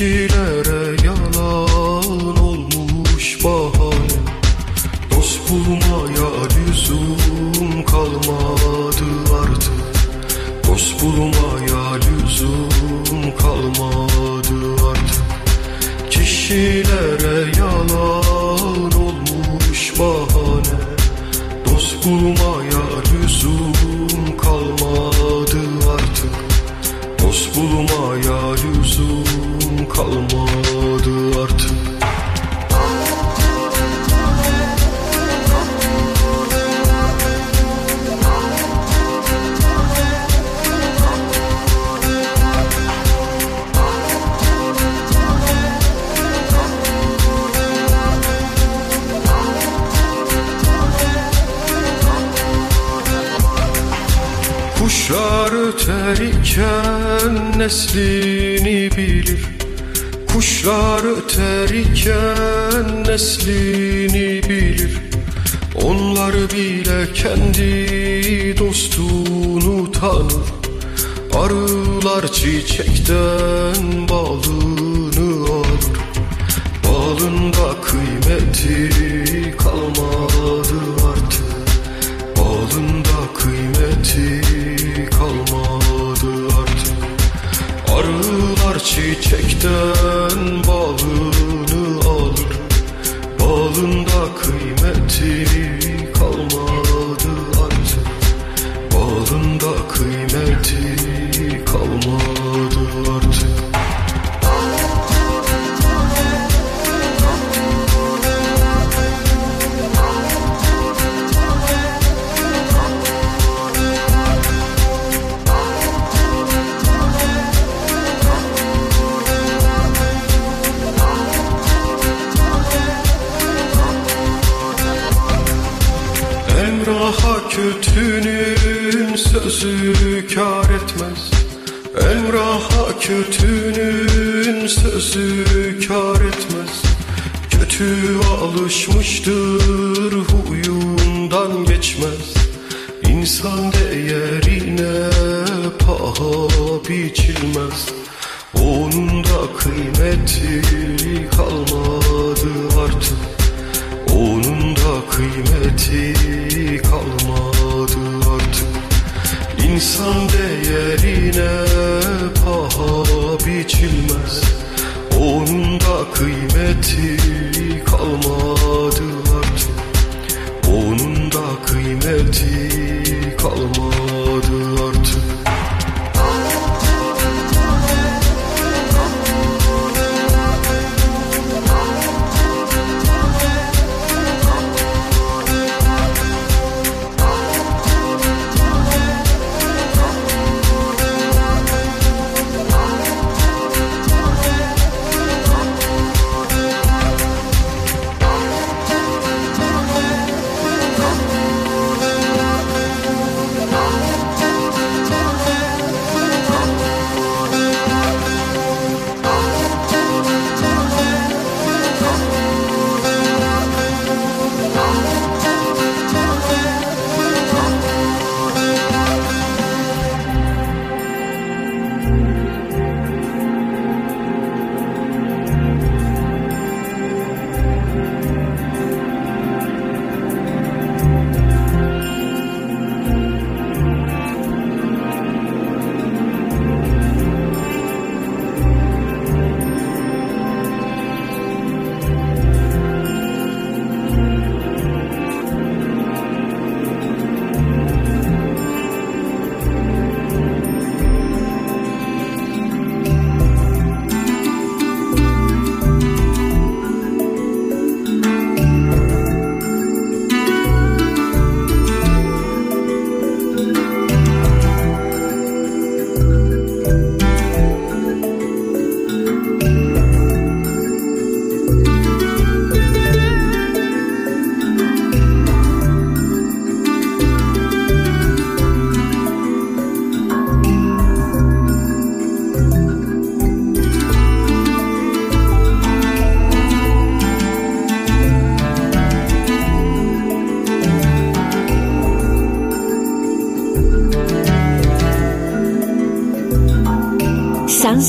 去的 The.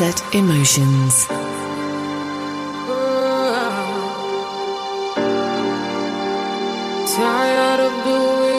Sunset Emotions. Tired of doing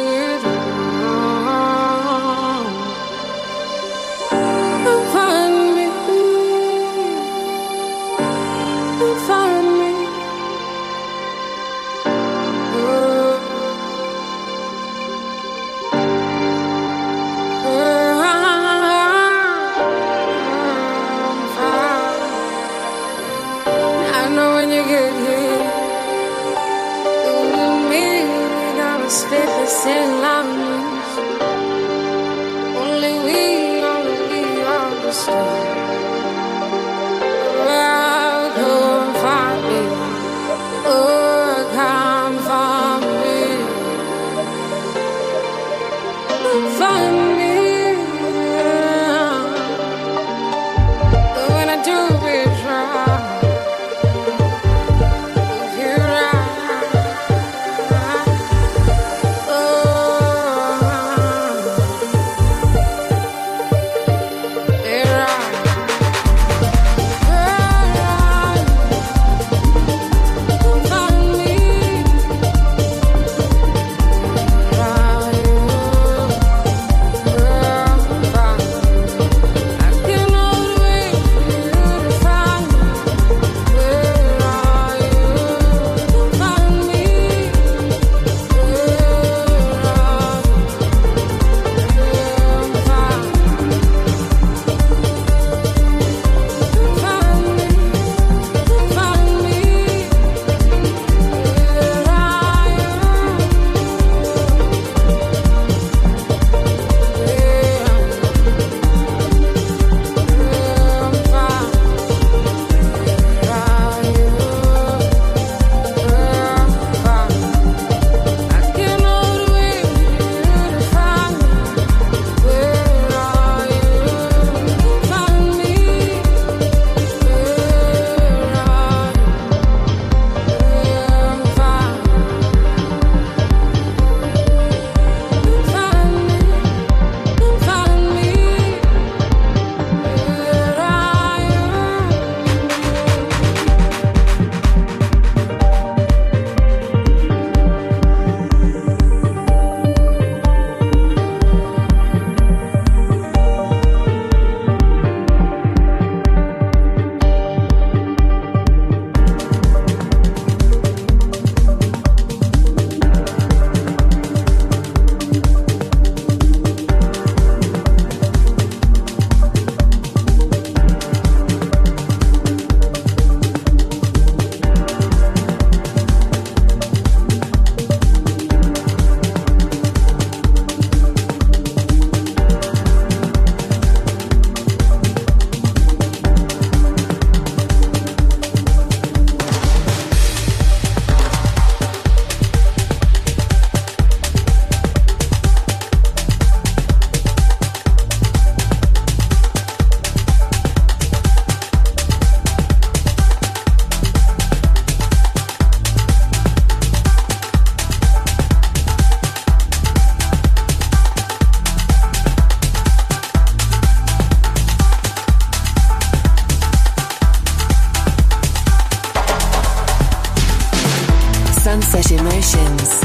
Sunset Emotions.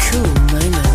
Cool moment.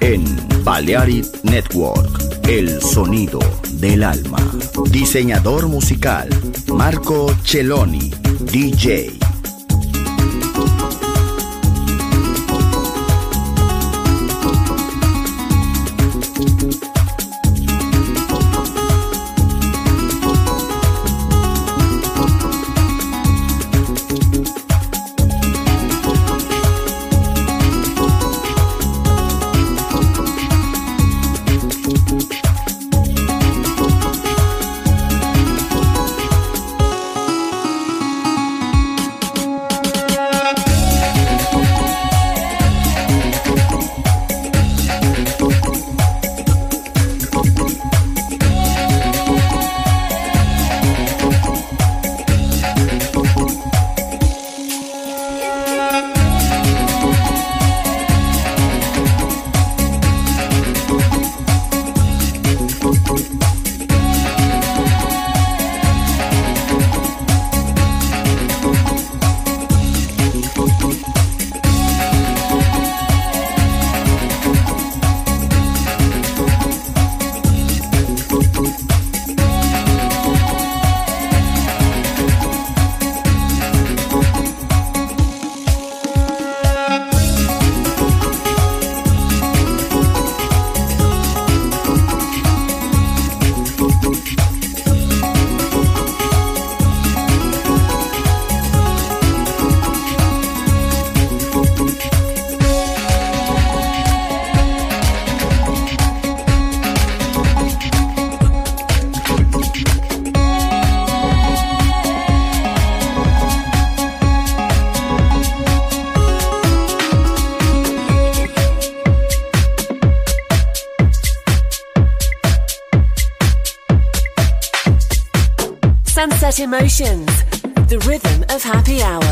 En Balearic Network, el sonido del alma. Diseñador musical, Marco Celloni, DJ. Emotions, the rhythm of happy hour.